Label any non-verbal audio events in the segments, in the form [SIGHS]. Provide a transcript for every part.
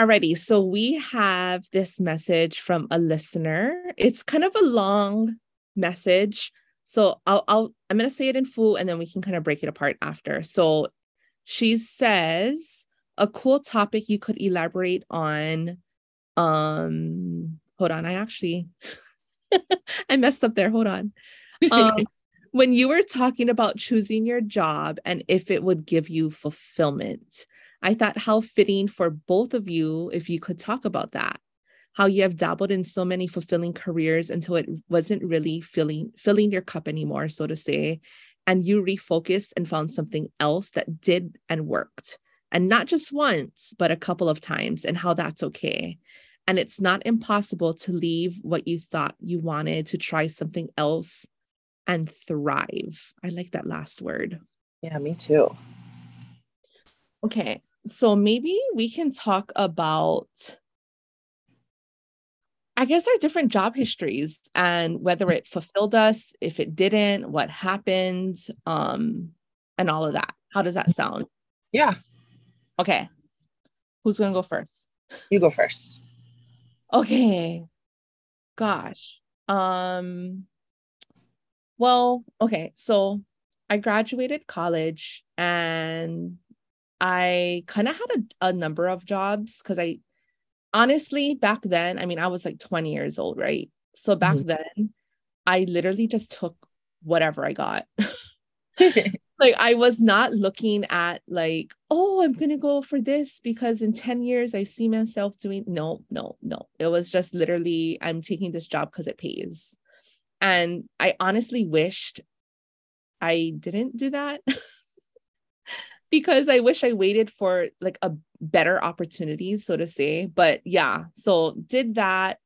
Alrighty, so we have this message from a listener. It's kind of a long message. So I'll, I'll I'm gonna say it in full and then we can kind of break it apart after. So she says a cool topic you could elaborate on. Um hold on, I actually [LAUGHS] I messed up there. Hold on. Um [LAUGHS] when you were talking about choosing your job and if it would give you fulfillment I thought how fitting for both of you if you could talk about that. How you have dabbled in so many fulfilling careers until it wasn't really filling filling your cup anymore, so to say, and you refocused and found something else that did and worked. And not just once, but a couple of times, and how that's okay. And it's not impossible to leave what you thought you wanted to try something else and thrive. I like that last word. Yeah, me too. Okay so maybe we can talk about I guess our different job histories and whether it fulfilled us, if it didn't, what happened, um, and all of that. How does that sound? Yeah. Okay. Who's gonna go first? You go first. Okay. Gosh. Um well, okay, so I graduated college and I kind of had a, a number of jobs because I honestly back then, I mean, I was like 20 years old, right? So back mm-hmm. then, I literally just took whatever I got. [LAUGHS] [LAUGHS] like I was not looking at like, oh, I'm gonna go for this because in 10 years I see myself doing no, no, no. It was just literally I'm taking this job because it pays. And I honestly wished I didn't do that. [LAUGHS] because I wish I waited for like a better opportunity, so to say. But yeah, so did that.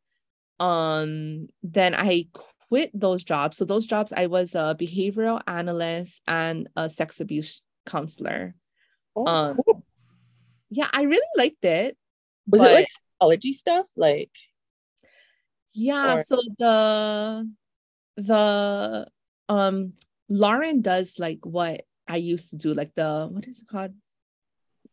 Um, then I quit those jobs. So those jobs, I was a behavioral analyst and a sex abuse counselor. Oh, um, cool. yeah, I really liked it. Was it like psychology stuff? Like, yeah. Or- so the the um Lauren does like what I used to do like the what is it called?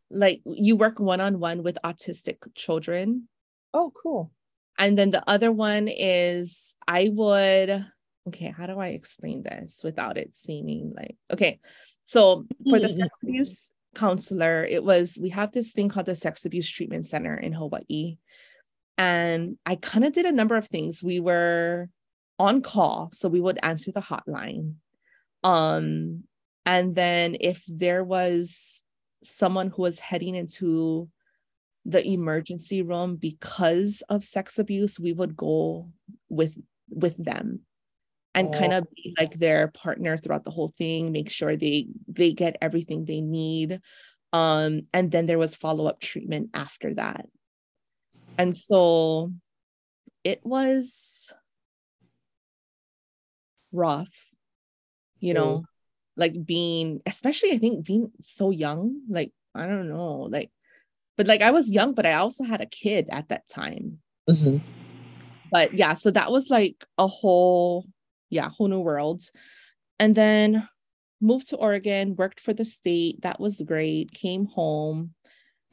Like you work one on one with autistic children. Oh, cool. And then the other one is I would okay, how do I explain this without it seeming like okay. So for the sex abuse counselor, it was we have this thing called the sex abuse treatment center in Hawaii. And I kind of did a number of things. We were on call, so we would answer the hotline. Um, and then if there was someone who was heading into the emergency room because of sex abuse, we would go with with them and oh. kind of be like their partner throughout the whole thing, make sure they they get everything they need. Um, and then there was follow-up treatment after that. And so it was rough, you know, like being especially i think being so young like i don't know like but like i was young but i also had a kid at that time. Mm-hmm. but yeah so that was like a whole yeah whole new world. And then moved to oregon worked for the state. That was great. Came home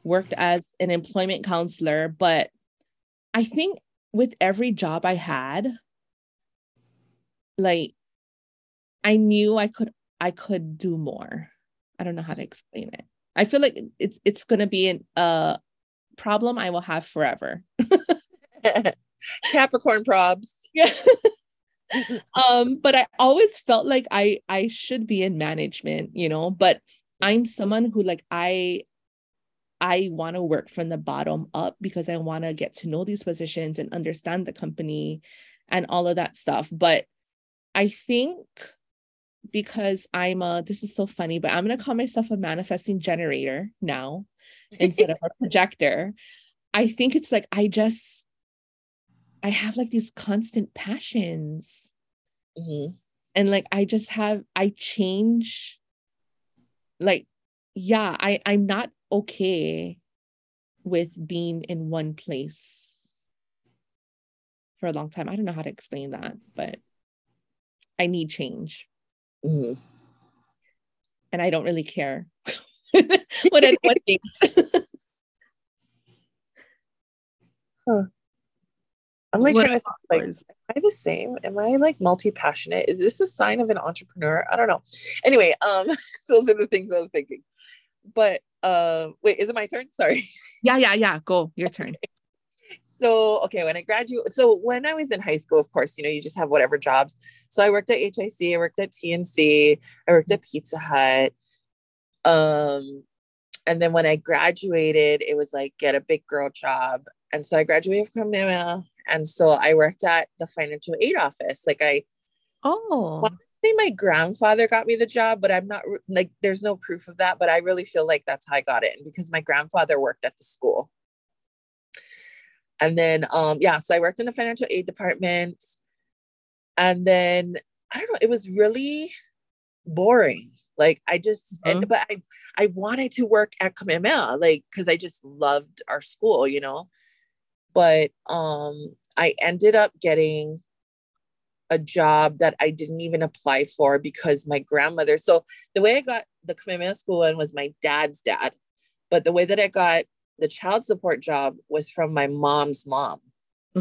worked as an employment counselor. But i think with every job i had like i knew i could I could do more. I don't know how to explain it. I feel like it's it's going to be an, a problem I will have forever. [LAUGHS] Capricorn probs. [LAUGHS] Yeah. um, but I always felt like I I should be in management, you know, but I'm someone who like I I want to work from the bottom up because I want to get to know these positions and understand the company and all of that stuff. But I think because I'm a, this is so funny, but I'm going to call myself a manifesting generator now instead of a [LAUGHS] projector. I think it's like, I just, I have like these constant passions. Mm-hmm. And like, I just have, I change, like, yeah, I, I'm not okay with being in one place for a long time. I don't know how to explain that, but I need change. Mm-hmm. And I don't really care [LAUGHS] what anyone [LAUGHS] thinks. Huh. I'm like What trying to like, am I the same? Am I like multi-passionate? Is this a sign of an entrepreneur? I don't know. Anyway, um, [LAUGHS] those are the things I was thinking. But uh wait, is it my turn? Sorry. Yeah, yeah, yeah. Go. Your turn. So okay, when I graduated, so when I was in high school, of course, you know, you just have whatever jobs. So I worked at HIC, I worked at TNC, I worked at Pizza Hut. Um, and then when I graduated, it was like get a big girl job. And so I graduated from Kamehameha. And so I worked at the financial aid office. Like I Oh. say my grandfather got me the job, but I'm not like there's no proof of that. But I really feel like that's how I got it because my grandfather worked at the school. And then um yeah, so I worked in the financial aid department. And then I don't know, it was really boring. Like I just Mhm. and but I I wanted to work at Kamehameha, like because I just loved our school, you know. But um I ended up getting a job that I didn't even apply for because my grandmother. So the way I got the Kamehameha school one was my dad's dad, but the way that I got the child support job was from my mom's mom.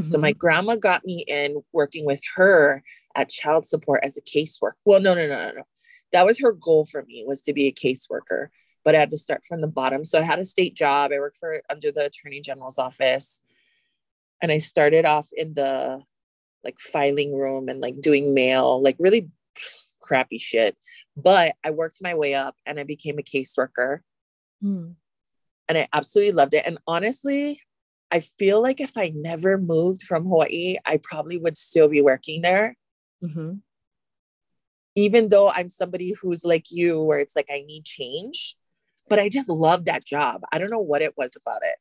So Mhm. my grandma got me in working with her at child support as a caseworker. Well, no, no, no, no, no. That was her goal for me was to be a caseworker, but I had to start from the bottom. So I had a state job. I worked for under the attorney general's office. And I started off in the like filing room and like doing mail, like really crappy shit. But I worked my way up and I became a caseworker Hmm. And I absolutely loved it. And honestly, I feel like if I never moved from Hawaii, I probably would still be working there. Mhm. Even though I'm somebody who's like you, where it's like I need change, but I just love that job. I don't know what it was about it,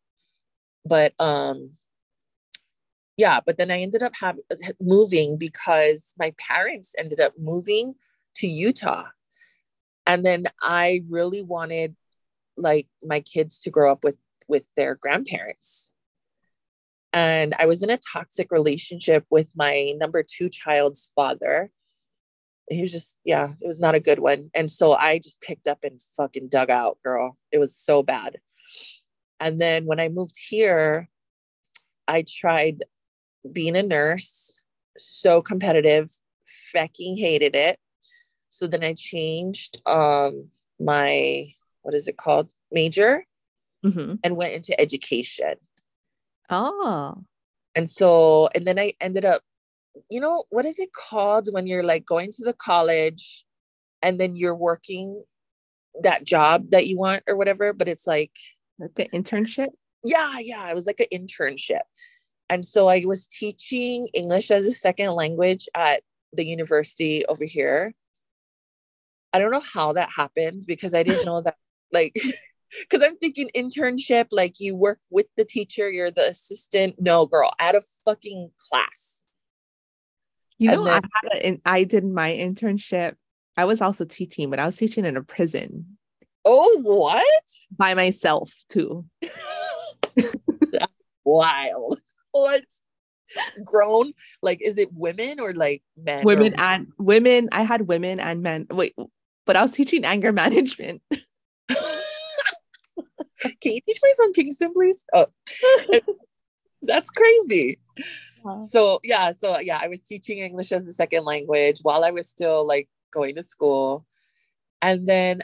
but um, yeah. But then I ended up having moving because my parents ended up moving to Utah, and then I really wanted like my kids to grow up with with their grandparents. And i was in a toxic relationship with my number two child's father. He was just yeah it was not a good one. And so i just picked up and fucking dug out girl. It was so bad. And then when i moved here i tried being a nurse so competitive fucking hated it. So then i changed um my what is it called major Mhm. and went into education Oh. and so and then i ended up you know what is it called when you're like going to the college and then you're working that job that you want or whatever but it's like Like an internship. yeah yeah it was like an internship and so i was teaching english as a second language at the university over here i don't know how that happened because i didn't [LAUGHS] know that like [LAUGHS] because i'm thinking internship like you work with the teacher you're the assistant no girl at a fucking class You And know, then- I had a, and I did my internship. I was also teaching, but I was teaching in a prison oh what by myself too. [LAUGHS] wild [LAUGHS] what grown like is it women or like men or- Women and women. I had women and men. Wait, but I was teaching anger management. [LAUGHS] can you teach me some kingston please? Oh [LAUGHS] that's crazy. So yeah so yeah i was teaching english as a second language while i was still like going to school. And then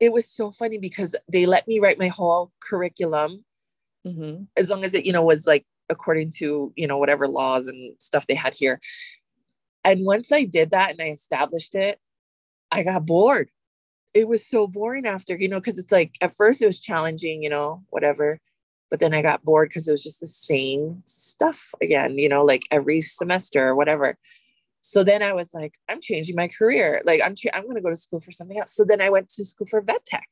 it was so funny because they let me write my whole curriculum Mhm. as long as it you know was like according to you know whatever laws and stuff they had here. And once i did that and i established it i got bored it was so boring after you know because it's like at first it was challenging you know whatever but then i got bored because it was just the same stuff again you know like every semester or whatever so then i was like i'm changing my career like i'm i'm going to go to school for something else so then i went to school for vet tech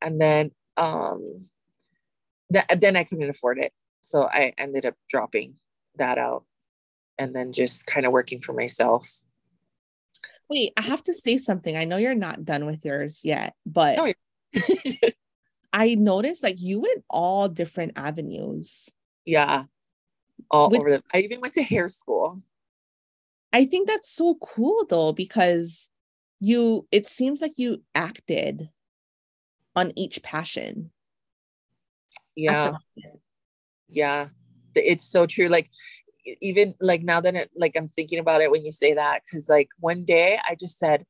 and then um that, then I couldn't afford it. So I ended up dropping that out and then just kind of working for myself. Wait, I have to say something. I know you're not done with yours yet, but oh, No, [LAUGHS] I noticed like you went all different avenues. yeah. All Which- over the I even went to hair school. I think that's so cool though, because you it seems like you acted on each passion. Yeah. Yeah. It's so true. Like even like now that it, like I'm thinking about it when you say that, because like one day I just said,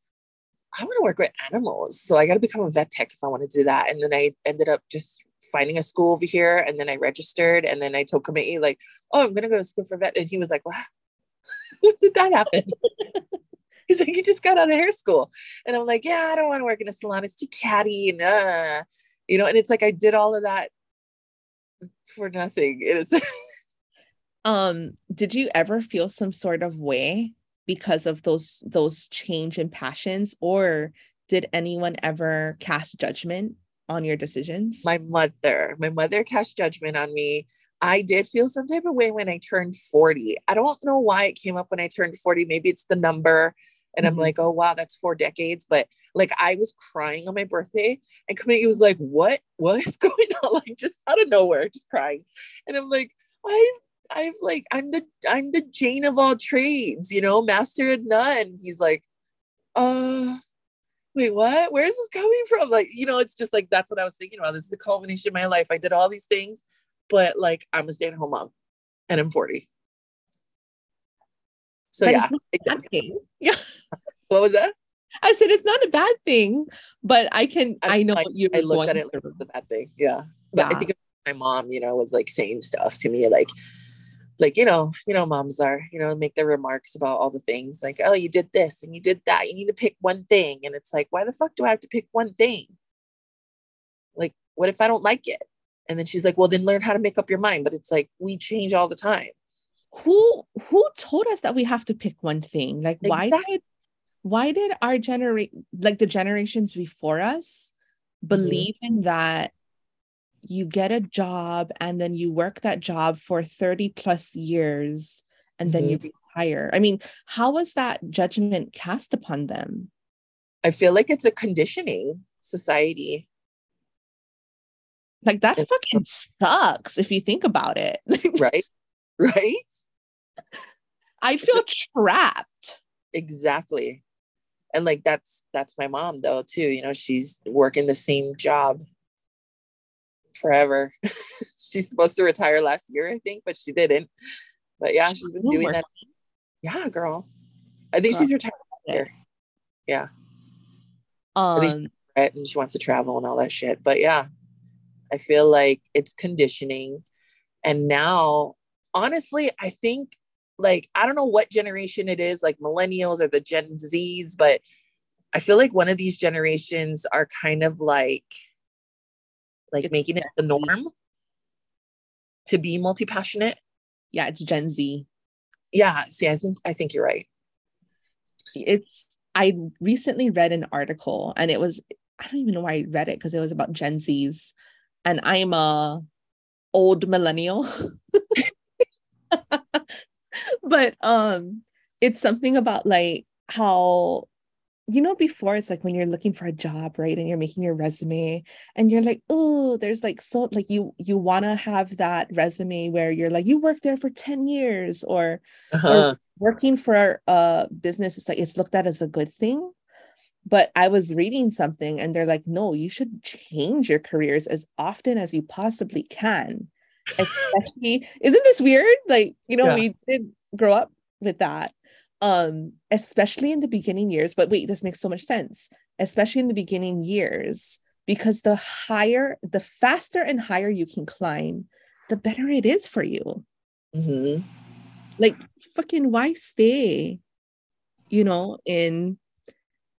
I want to work with animals. So I got to become a vet tech if I want to do that. And then I ended up just finding a school over here and then I registered and then I told committee like, oh, I'm going to go to school for vet. And he was like, wow, [LAUGHS] did that happen? [LAUGHS] He's like, you just got out of hair school. And I'm like, yeah, I don't want to work in a salon. It's too catty. And, uh, you know, and it's like, I did all of that for nothing. It is. [LAUGHS] um, did you ever feel some sort of way because of those, those change in passions or did anyone ever cast judgment on your decisions? My mother, my mother cast judgment on me. I did feel some type of way when I turned 40. I don't know why it came up when I turned 40. Maybe it's the number. And mm-hmm. I'm like, oh wow, that's four decades. But like I was crying on my birthday and committee was like, what? What is [LAUGHS] going on? Like just out of nowhere, just crying. And I'm like, I've I've like, I'm the I'm the Jane of all trades, you know, master of none. He's like, uh, wait, what? Where is this coming from? Like, you know, it's just like that's what I was thinking about. This is the culmination of my life. I did all these things, but like I'm a stay-at-home mom and I'm 40. So That yeah. is not a bad [LAUGHS] thing. Yeah. What was that? I said it's not a bad thing, but I can I, know I, you I looked at it like it's a bad thing. Yeah. But I think my mom, you know, was like saying stuff to me like like you know, you know, moms are, you know, make their remarks about all the things like, oh, you did this and you did that. You need to pick one thing. And it's like, why the fuck do I have to pick one thing? Like, what if I don't like it? And then she's like, well, then learn how to make up your mind. But it's like we change all the time. Who who told us that we have to pick one thing? Like why did why did our generate like the generations before us mm-hmm. believe in that you get a job and then you work that job for 30 plus years and then you mm-hmm. retire? I mean, how was that judgment cast upon them? I feel like it's a conditioning society. Like that fucking sucks if you think about it. [LAUGHS] Right. right. I feel trapped. Exactly. And like that's that's my mom though too. You know, she's working the same job forever. [LAUGHS] she's supposed to retire last year, I think, but she didn't. But yeah, She's been doing that. Yeah, girl. I think Girl. she's retired last year. Yeah. least- Um. And she wants to travel and all that shit. But yeah, I feel like it's conditioning. And now, honestly, I think like I don't know what generation it is, like millennials or the Gen Zs, but I feel like one of these generations are kind of like like It's making it the norm to be multi-passionate. yeah, it's Gen Z. Yeah, see, I think I think you're right. it's I recently read an article and it was I don't even know why I read it because it was about Gen Zs and I'm a old millennial. [LAUGHS] but um it's something about like how you know before it's like when you're looking for a job right and you're making your resume and you're like oh there's like so like you you want to have that resume where you're like you worked there for 10 years or Uh-huh. working for a business it's like it's looked at as a good thing but i was reading something and they're like no you should change your careers as often as you possibly can [LAUGHS] especially isn't this weird like you know Yeah. we did grow up with that um especially in the beginning years but wait this makes so much sense especially in the beginning years because the higher the faster and higher you can climb the better it is for you Mhm. like fucking why stay you know in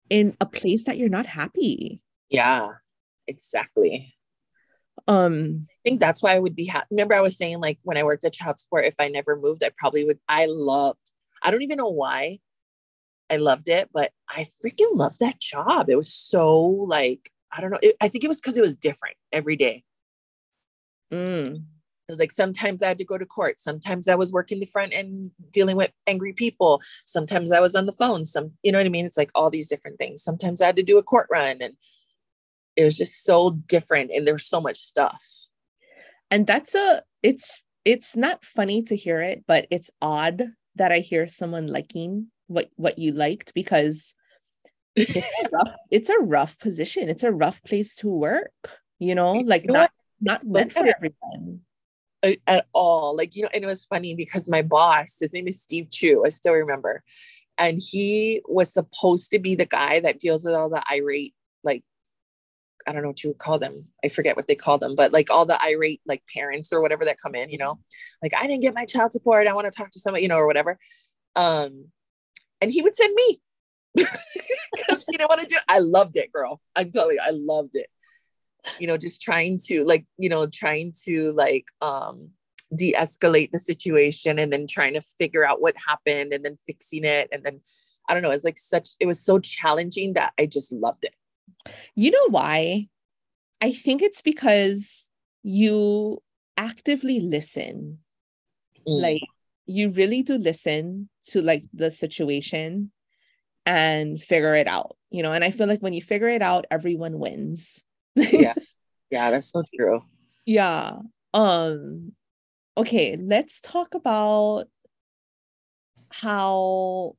in a place that you're not happy Yeah, exactly. um I think that's why I would be happy. Remember, I was saying like when I worked at child support, if I never moved, I probably would. I loved. I don't even know why. I loved it, but I freaking loved that job. It was so like I don't know. It, I think it was because it was different every day. mm, It was like sometimes I had to go to court. Sometimes I was working the front end dealing with angry people. Sometimes I was on the phone. Some, you know what I mean? It's like all these different things. Sometimes I had to do a court run and it was just so different and there's so much stuff. and that's a it's it's not funny to hear it but it's odd that i hear someone liking what what you liked because it's a [LAUGHS] rough, it's a rough position it's a rough place to work you know like You know not not meant for everyone at all. Like, you know, and it was funny because my boss, his name is Steve Chu, I still remember. And he was supposed to be the guy that deals with all the irate, I don't know what you would call them. I forget what they call them, but like all the irate, like parents or whatever that come in, you know, like, I didn't get my child support. I want to talk to somebody, you know, or whatever. Um, and he would send me [LAUGHS] because he didn't want to do it. I loved it, girl. I'm telling you, I loved it you know just trying to like you know trying to like um de-escalate the situation and then trying to figure out what happened and then fixing it and then i don't know it's like such it was so challenging that i just loved it you know why i think it's because you actively listen mm. like you really do listen to like the situation and figure it out you know and i feel like when you figure it out everyone wins yeah. [LAUGHS] Yeah, that's so true. Yeah. Um okay, let's talk about how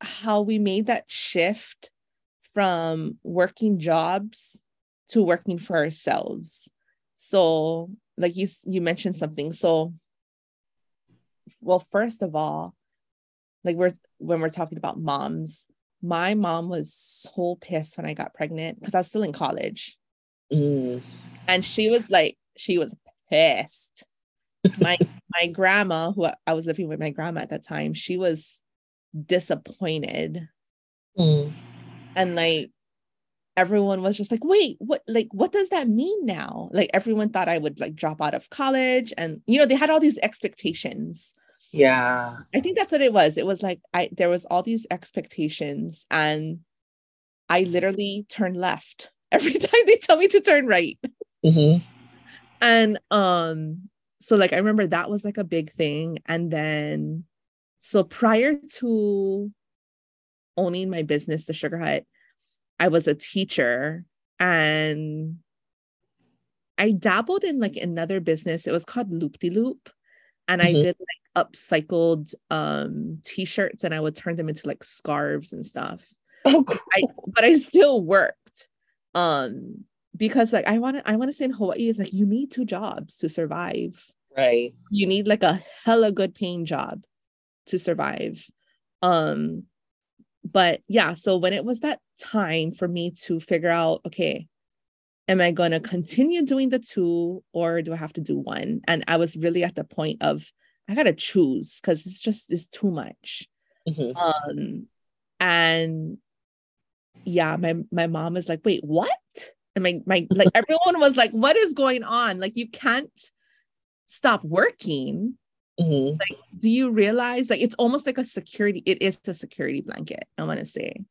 how we made that shift from working jobs to working for ourselves. So, like you you mentioned something. So, well, first of all, like we're when we're talking about moms, my mom was so pissed when I got pregnant because I was still in college. Mm. And she was like, she was pissed. my [LAUGHS] my grandma, who I was living with my grandma at that time, she was disappointed. Mm. And like everyone was just like, wait, what like what does that mean now? Like everyone thought I would like drop out of college and you know, they had all these expectations. Yeah. I think that's what it was. It was like I there was all these expectations and I literally turned left [LAUGHS] every time they tell me to turn right. Mm-hmm. And um, so like I remember that was like a big thing. And then so prior to owning my business, the Sugar Hut, I was a teacher and I dabbled in like another business. It was called Loop De Loop. And mm-hmm. I did like upcycled um t-shirts and I would turn them into like scarves and stuff. Oh, cool. I, but I still worked um because like i want to i want to say in hawaii is like you need two jobs to survive right you need like a hella good paying job to survive um but yeah so when it was that time for me to figure out okay am i going to continue doing the two or do i have to do one and i was really at the point of i gotta choose because it's just it's too much mm-hmm. um and yeah, my my mom is like, wait, what? And my my like [LAUGHS] everyone was like, what is going on? Like you can't stop working. Mm-hmm. Like, do you realize like it's almost like a security, it is a security blanket, I want to say.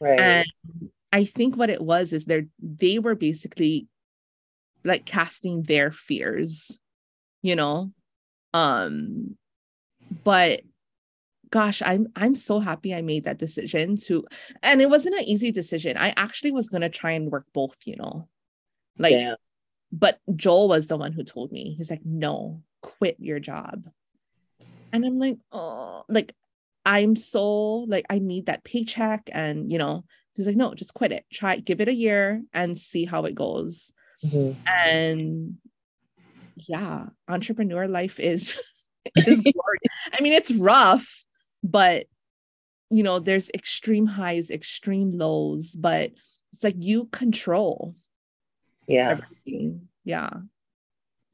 Right. And I think what it was is they're they were basically like casting their fears, you know. Um, but gosh i'm i'm so happy i made that decision to and it wasn't an easy decision i actually was going to try and work both you know like Damn. but joel was the one who told me he's like no quit your job and i'm like oh like i'm so like i need that paycheck and you know he's like no just quit it. Try give it a year and see how it goes. Mm-hmm. and yeah entrepreneur life is [LAUGHS] I mean, it's rough, but you know there's extreme highs extreme lows but it's like you control yeah. everything. yeah.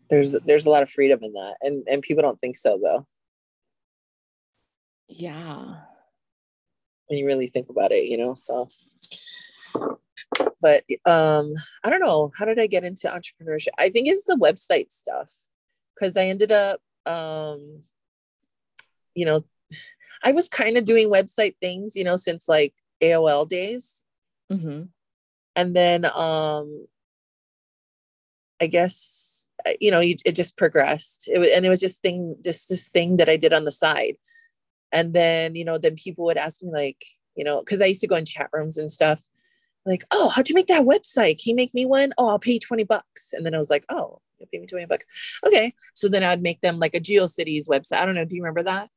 There's there's a lot of freedom in that and and people don't think so though yeah when you really think about it you know so but um i don't know how did i get into entrepreneurship i think it's the website stuff because i ended up um you know I was kind of doing website things, you know, since like AOL days. Mm-hmm. And then um I guess you know, it just progressed. It was, and it was just thing, just this thing that I did on the side. And then, you know, then people would ask me like, you know, because I used to go in chat rooms and stuff, like, oh, how'd you make that website? Can you make me one? Oh, I'll pay you 20 bucks. And then I was like, oh, you'll pay me 20 bucks. Okay. So then I'd make them like a GeoCities website. I don't know. Do you remember that?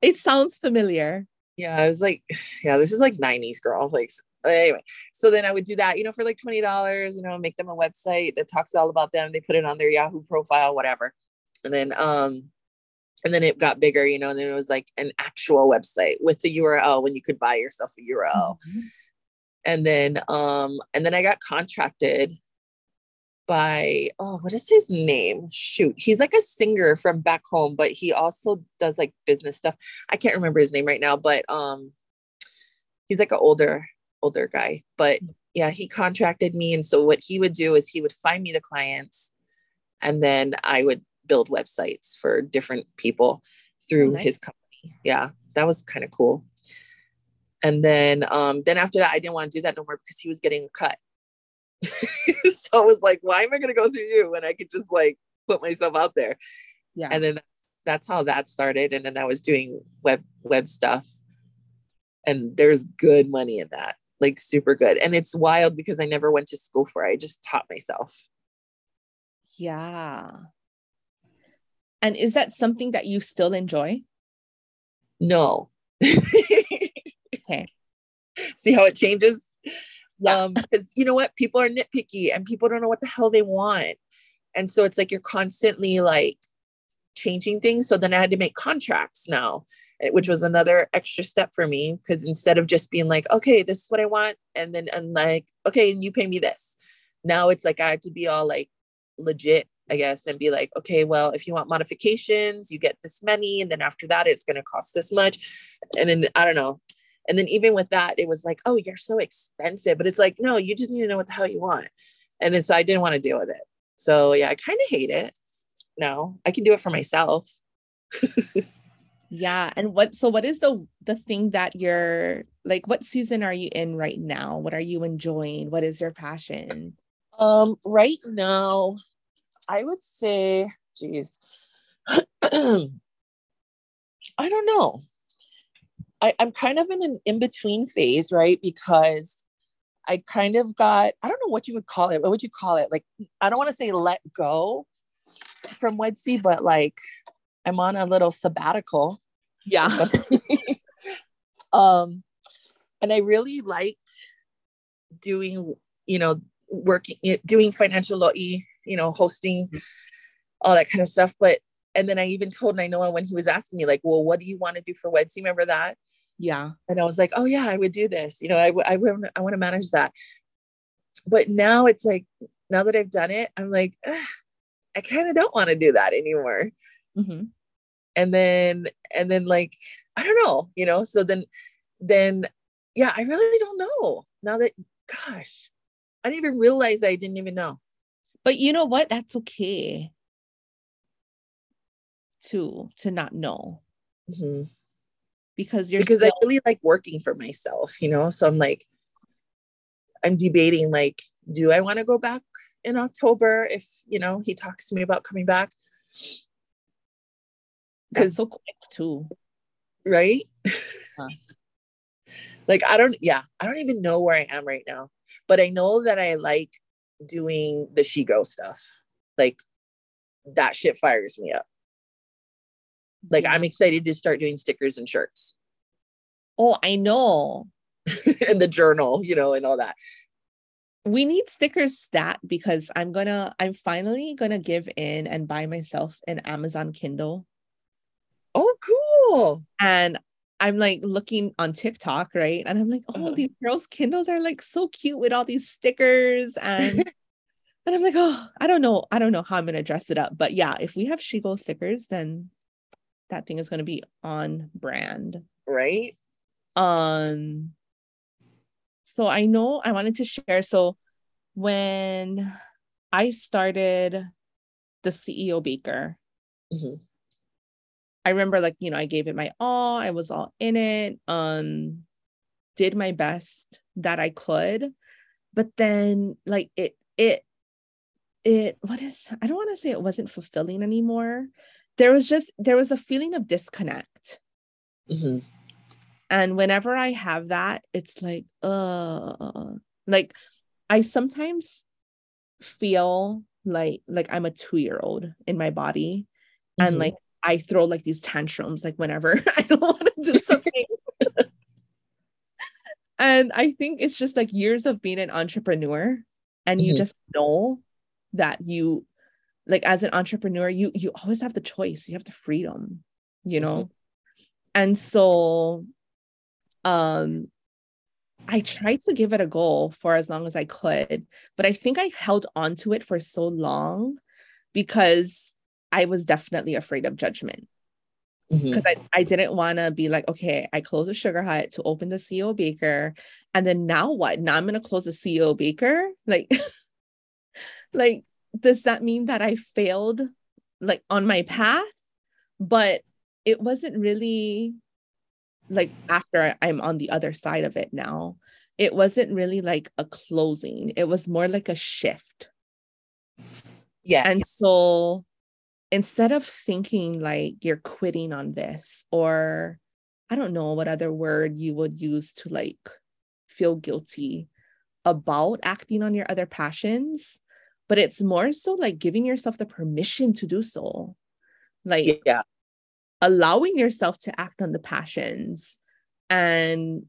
It sounds familiar. Yeah, I was like, [SIGHS] yeah, this is like 90s girls. Like anyway, so then I would do that, you know, for like $20, you know, make them a website that talks all about them. They put it on their Yahoo profile, whatever. and then um and then it got bigger you know and then it was like an actual website with the url when you could buy yourself a url mm-hmm. and then um and then i got contracted by oh what is his name? Shoot he's like a singer from back home but he also does like business stuff. I can't remember his name right now but um he's like an older older guy. But yeah he contracted me and so what he would do is he would find me the clients and then i would build websites for different people through oh, nice. his company yeah that was kind of cool and then um then after that i didn't want to do that no more because he was getting a cut [LAUGHS] so I was like, why am I going to go through you when I could just like put myself out there? Yeah. And then that's how that started. And then I was doing web web stuff, and there's good money in that, like super good. And it's wild because I never went to school for it. I just taught myself. Yeah. And is that something that you still enjoy? No. [LAUGHS] okay. See how it changes? Yeah. Um, because you know what? People are nitpicky and people don't know what the hell they want. And so it's like you're constantly like changing things. So then I had to make contracts now, eh, which was another extra step for me. Because instead of just being like, okay, this is what I want, and then and like, okay, and you pay me this. Now it's like I have to be all like legit, I guess, and be like, okay, well, if you want modifications, you get this many, and then after that, it's gonna cost this much. And then I don't know. And then even with that, it was like, oh, you're so expensive. But it's like, no, you just need to know what the hell you want. And then so I didn't want to deal with it. So yeah, I kind of hate it. No, I can do it for myself. [LAUGHS] yeah. And what so what is the the thing that you're like what season are you in right now? What are you enjoying? What is your passion? Um, right now, I would say, geez. [CLEARS THROAT] I don't know. I, I'm kind of in an in between phase, right? Because I kind of got, I don't know what you would call it. What would you call it? Like, I don't want to say let go from Wedsy, but like I'm on a little sabbatical. Yeah. [LAUGHS] um, and I really liked doing, you know, working, doing financial law, you know, hosting, mm-hmm. all that kind of stuff. But and then I even told Noah when he was asking me, like, well, what do you want to do for Wedsy? Remember that? Yeah. And I was like, oh yeah, I would do this. You know, I, I, I want to manage that. But now it's like, now that I've done it, I'm like, I kind of don't want to do that anymore. Mm-hmm. And then, and then like, I don't know, you know, so then, then, yeah, I really don't know now that, gosh, I didn't even realize I didn't even know. But you know what? That's okay to, to not know. Mm-hmm because you're because still- I really like working for myself, you know. So I'm like, I'm debating like, do I want to go back in October if you know he talks to me about coming back? Because so quick too, right? Huh. [LAUGHS] like I don't, yeah, I don't even know where I am right now, but I know that I like doing the Shego stuff. Like that shit fires me up. Like I'm excited to start doing stickers and shirts. Oh, I know. [LAUGHS] and the journal, you know, and all that. We need stickers stat because I'm gonna, I'm finally gonna give in and buy myself an Amazon Kindle. Oh, cool. And I'm like looking on TikTok, right? And I'm like, oh, uh-huh. these girls' Kindles are like so cute with all these stickers. And [LAUGHS] and I'm like, oh, I don't know. I don't know how I'm gonna dress it up. But yeah, if we have Shego stickers, then that thing is going to be on brand. Right. Um so I know I wanted to share so when I started the CEO Baker mm-hmm. I remember like you know I gave it my all I was all in it um did my best that I could but then like it it it what is I don't want to say it wasn't fulfilling anymore there was just there was a feeling of disconnect mm-hmm. and whenever i have that it's like uh like i sometimes feel like like i'm a two-year-old in my body mm-hmm. and like i throw like these tantrums like whenever [LAUGHS] i don't want to do something [LAUGHS] and i think it's just like years of being an entrepreneur and mm-hmm. you just know that you like as an entrepreneur you you always have the choice you have the freedom you know mm-hmm. and so um I tried to give it a go for as long as I could, but I think I held on to it for so long because I was definitely afraid of judgment. Because mm-hmm. I, I didn't want to be like, okay, I closed a sugar hut to open the CEO baker. And then now what? Now I'm gonna close the CEO baker? Like, [LAUGHS] like, does that mean that I failed like on my path? But it wasn't really like after I'm on the other side of it now, it wasn't really like a closing. It was more like a shift. Yes. And so instead of thinking like you're quitting on this or I don't know what other word you would use to like feel guilty about acting on your other passions, but it's more so like giving yourself the permission to do so. Like yeah. allowing yourself to act on the passions. And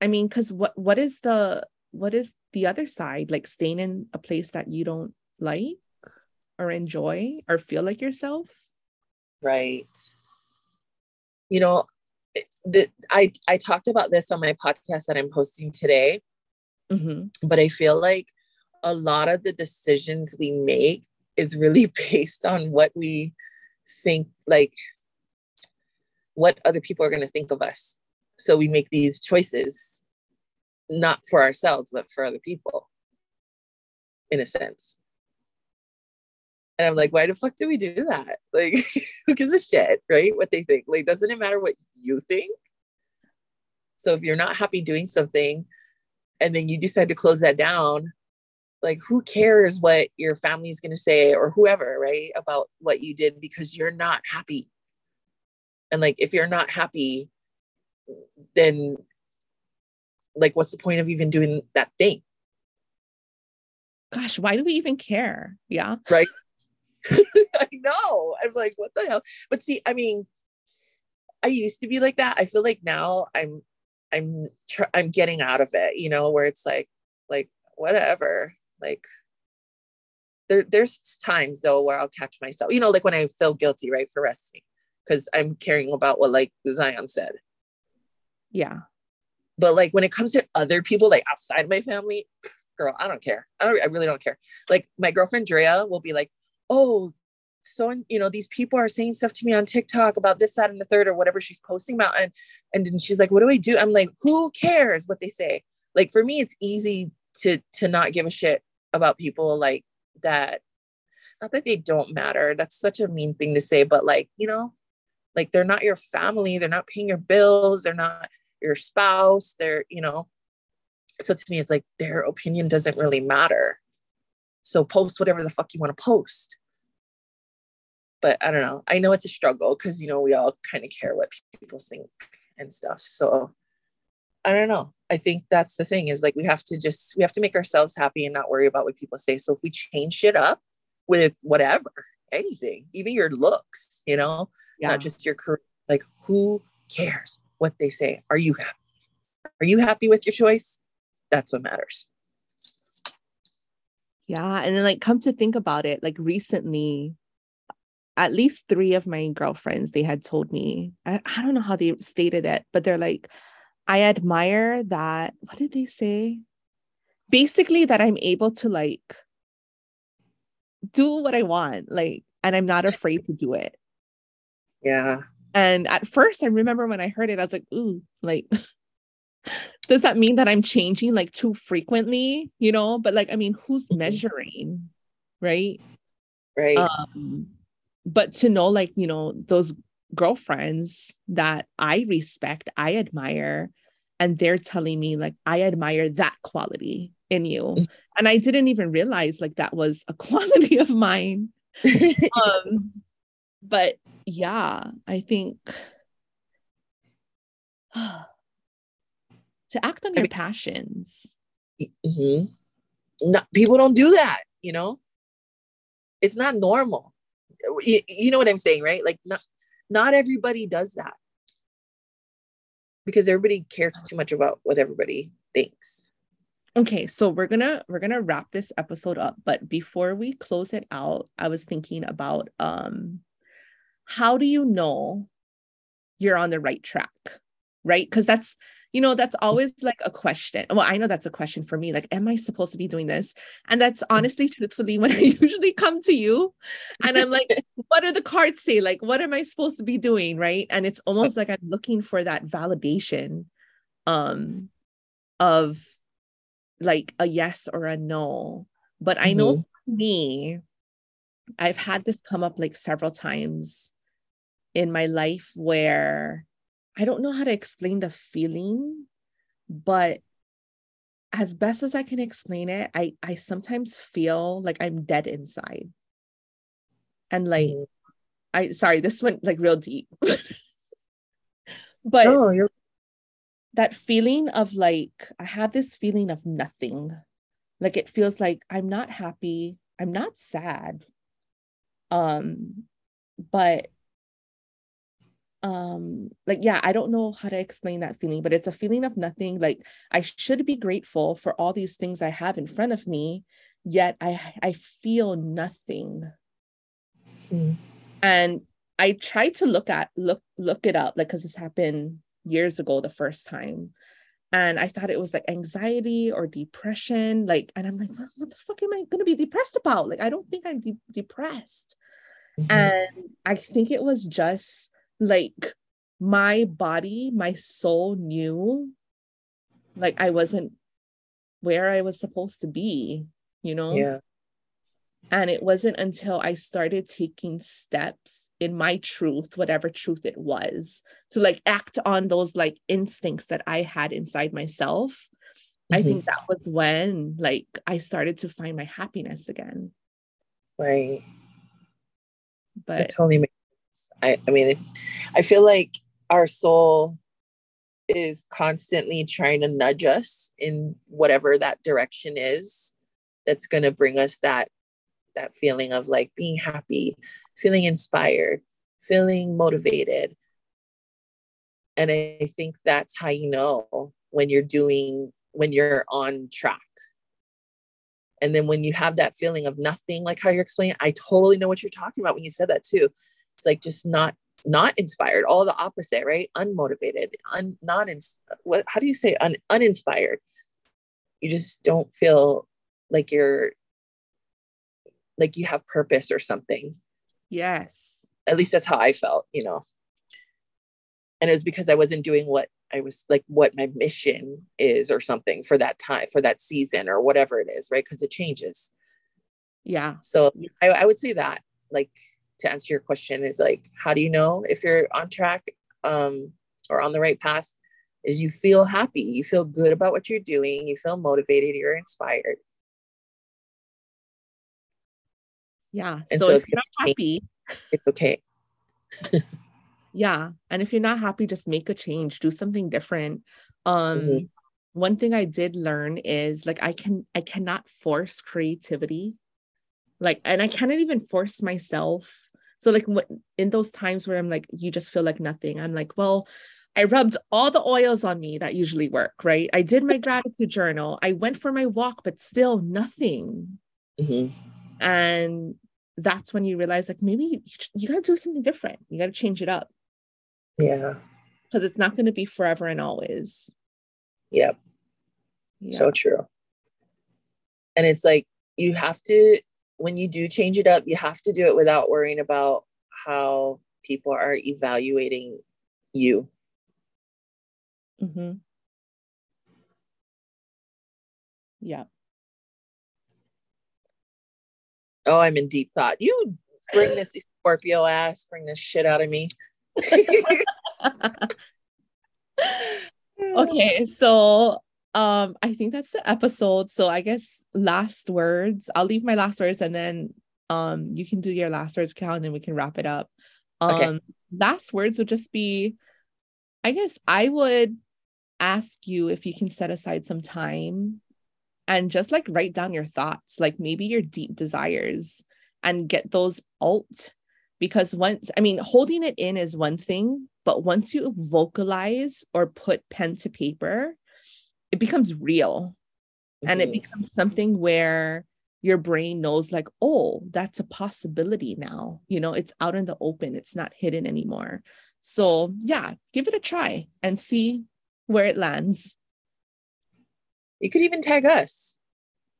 i mean because what what is the what is the other side? Like staying in a place that you don't like or enjoy or feel like yourself right you know the, i i talked about this on my podcast that i'm posting today mm-hmm. but i feel like a lot of the decisions we make is really [LAUGHS] based on what we think like what other people are going to think of us. So we make these choices not for ourselves, but for other people, in a sense. And I'm like, why the fuck do we do that? [LAUGHS] Like, who gives a shit, right? What they think. Like, doesn't it matter what you think? So if you're not happy doing something and then you decide to close that down, like who cares what your family's going to say or whoever, right? About what you did because you're not happy and like if you're not happy then like what's the point of even doing that thing gosh why do we even care yeah right [LAUGHS] i know i'm like what the hell but see i mean i used to be like that i feel like now i'm i'm tr- i'm getting out of it you know where it's like like whatever like there, there's times though where I'll catch myself, you know, like when I feel guilty, right, for resting because I'm caring about what like Zion said. Yeah. But like when it comes to other people, like outside my family, girl, I don't care. I don't I really don't care. Like my girlfriend Drea will be like, oh, so you know, these people are saying stuff to me on TikTok about this, that, and the third, or whatever she's posting about. And and she's like, what do I do? I'm like, who cares what they say? Like for me, it's easy to to not give a shit about people like that. Not that they don't matter. That's such a mean thing to say, but like, you know, like they're not your family they're not paying your bills they're not your spouse they're you know so to me it's like their opinion doesn't really matter so post whatever the fuck you want to post but i don't know i know it's a struggle because you know we all kind of care what people think and stuff so i don't know i think that's the thing is like we have to just we have to make ourselves happy and not worry about what people say so if we change shit up with whatever anything even your looks you know yeah. not just your career. Like, who cares what they say? Are you happy? Are you happy with your choice? That's what matters. Yeah. And then, like, come to think about it, like, recently, at least three of my girlfriends, they had told me, I, I don't know how they stated it, but they're like, I admire that. What did they say? Basically, that I'm able to like do what I want, like, and I'm not afraid to do it. Yeah. And at first, I remember when I heard it, I was like, ooh, like, [LAUGHS] does that mean that I'm changing like too frequently? You know, but like, I mean, who's mm-hmm. measuring? Right. Right. Um, but to know, like, you know, those girlfriends that I respect, I admire, and they're telling me, like, I admire that quality in you. Mm-hmm. And I didn't even realize like that was a [LAUGHS] quality of mine. [LAUGHS] um, but yeah, I think [SIGHS] [SIGHS] to act on your mean, passions. Mm-hmm. Not, people don't do that, you know? It's not normal. You, you know what I'm saying, right? Like, not, not everybody does that because everybody cares too much about what everybody thinks. okay so we're gonna we're gonna wrap this episode up but before we close it out i was thinking about um how do you know you're on the right track right because that's you know that's always like a question. Well i know that's a question for me like am i supposed to be doing this? And that's honestly truthfully [LAUGHS] when i usually come to you and i'm like [LAUGHS] what do the cards say? Like what am i supposed to be doing? Right? And it's almost like i'm looking for that validation um of like a yes or a no. But I know mm-hmm. me, I've had this come up like several times in my life where I don't know how to explain the feeling, but as best as I can explain it, I I sometimes feel like I'm dead inside. And like mm-hmm. I sorry, this went like real deep. [LAUGHS] but oh, that feeling of like I have this feeling of nothing. Like it feels like I'm not happy, I'm not sad. Um but um like yeah i don't know how to explain that feeling but it's a feeling of nothing like i should be grateful for all these things i have in front of me yet i i feel nothing mm. and i try to look at look look it up like because this happened years ago the first time and I thought it was like anxiety or depression. Like, and I'm like, what the fuck am I going to be depressed about? Like, I don't think I'm de- depressed. Mm-hmm. And I think it was just like my body, my soul knew like I wasn't where I was supposed to be, you know? Yeah. And it wasn't until I started taking steps in my truth, whatever truth it was, to like act on those like instincts that I had inside myself. Mm-hmm. I think that was when like I started to find my happiness again. Right. But it totally makes. I, I mean, I feel like our soul is constantly trying to nudge us in whatever that direction is that's going to bring us that that feeling of like being happy, feeling inspired, feeling motivated. And I think that's how you know when you're doing, when you're on track. And then when you have that feeling of nothing, like how you're explaining, I totally know what you're talking about when you said that too. It's like just not not inspired, all the opposite, right? Unmotivated, un, not in, what how do you say un, uninspired? You just don't feel like you're like you have purpose or something. Yes. At least that's how I felt, you know. And it was because I wasn't doing what I was like, what my mission is or something for that time, for that season or whatever it is, right? Because it changes. Yeah. So I, I would say that, like, to answer your question, is like, how do you know if you're on track um, or on the right path? Is you feel happy, you feel good about what you're doing, you feel motivated, you're inspired Yeah. And so, so if you're not happy, it's okay. [LAUGHS] yeah. And if you're not happy, just make a change, do something different. Um, mm-hmm. one thing I did learn is like I can I cannot force creativity. Like, and I cannot even force myself. So, like in those times where I'm like, you just feel like nothing, I'm like, well, I rubbed all the oils on me that usually work, right? I did my [LAUGHS] gratitude journal. I went for my walk, but still nothing. Mm-hmm. And that's when you realize like maybe you, you got to do something different you got to change it up yeah because it's not going to be forever and always yep yeah. so true and it's like you have to when you do change it up you have to do it without worrying about how people are evaluating you mm-hmm. yeah Oh, I'm in deep thought. You bring this Scorpio ass, bring this shit out of me. [LAUGHS] okay, so um I think that's the episode. So I guess last words. I'll leave my last words and then um you can do your last words count and then we can wrap it up. Um okay. last words would just be I guess I would ask you if you can set aside some time and just like write down your thoughts, like maybe your deep desires and get those out. Because once, I mean, holding it in is one thing, but once you vocalize or put pen to paper, it becomes real. and it Mhm. becomes something where your brain knows like oh that's a possibility now you know it's out in the open it's not hidden anymore so yeah give it a try and see where it lands You could even tag us.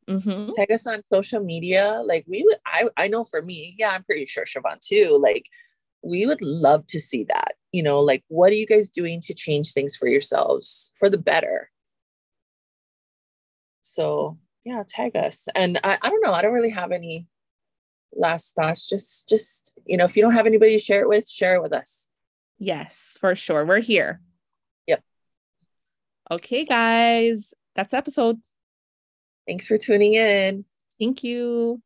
Mhm. Tag us on social media. Like we would I I know for me, yeah, I'm pretty sure Shavone too. Like we would love to see that. You know, like what are you guys doing to change things for yourselves for the better? So yeah, tag us. And I, I don't know, I don't really have any last thoughts. Just just, you know, if you don't have anybody to share it with, share it with us. yes for sure we're here Yep. okay guys that's the episode Thanks for tuning in. thank you